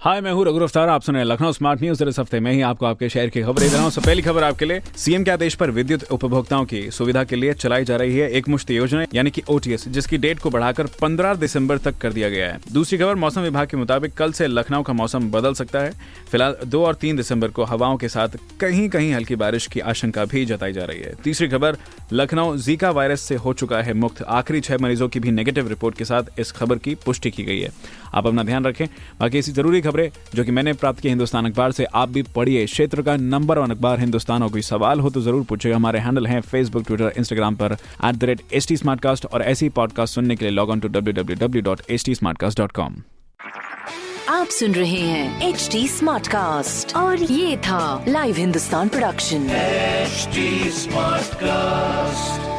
हाय, मैं हूँ रघु अफ्तार आप सुने लखनऊ स्मार्ट न्यूज़। इस हफ़्ते में ही आपको आपके शहर की खबरें दे रहा हूँ पहली खबर आपके लिए। सीएम के आदेश पर विद्युत उपभोक्ताओं की सुविधा के लिए चलाई जा रही है एक मुश्त योजना, यानी कि ओटीएस, जिसकी डेट को बढ़ाकर 15 दिसंबर तक कर दिया गया है। दूसरी खबर, मौसम विभाग के मुताबिक कल से लखनऊ का मौसम बदल सकता है। फ़िलहाल दो और तीन दिसंबर को हवाओं के साथ कहीं कहीं हल्की बारिश की आशंका भी जताई जा रही है। तीसरी खबर, लखनऊ जीका वायरस से हो चुका है मुक्त। आखिरी छह मरीजों की भी नेगेटिव रिपोर्ट के साथ इस खबर की पुष्टि की गई है। आप अपना ध्यान रखें। बाकी ऐसी ज़रूरी खबरें जो कि मैंने प्राप्त की हिंदुस्तान अखबार से। आप भी पढ़िए क्षेत्र का नंबर वन अखबार हिंदुस्तान और कोई सवाल हो तो ज़रूर पूछेगा हमारे हैंडल हैं फेसबुक ट्विटर इंस्टाग्राम पर at the rate H T और ऐसी पॉडकास्ट सुनने के लिए log on to W W W dot H T आप सुन रहे हैं एच टी स्मार्ट कास्ट और ये था live Hindustan production smart cast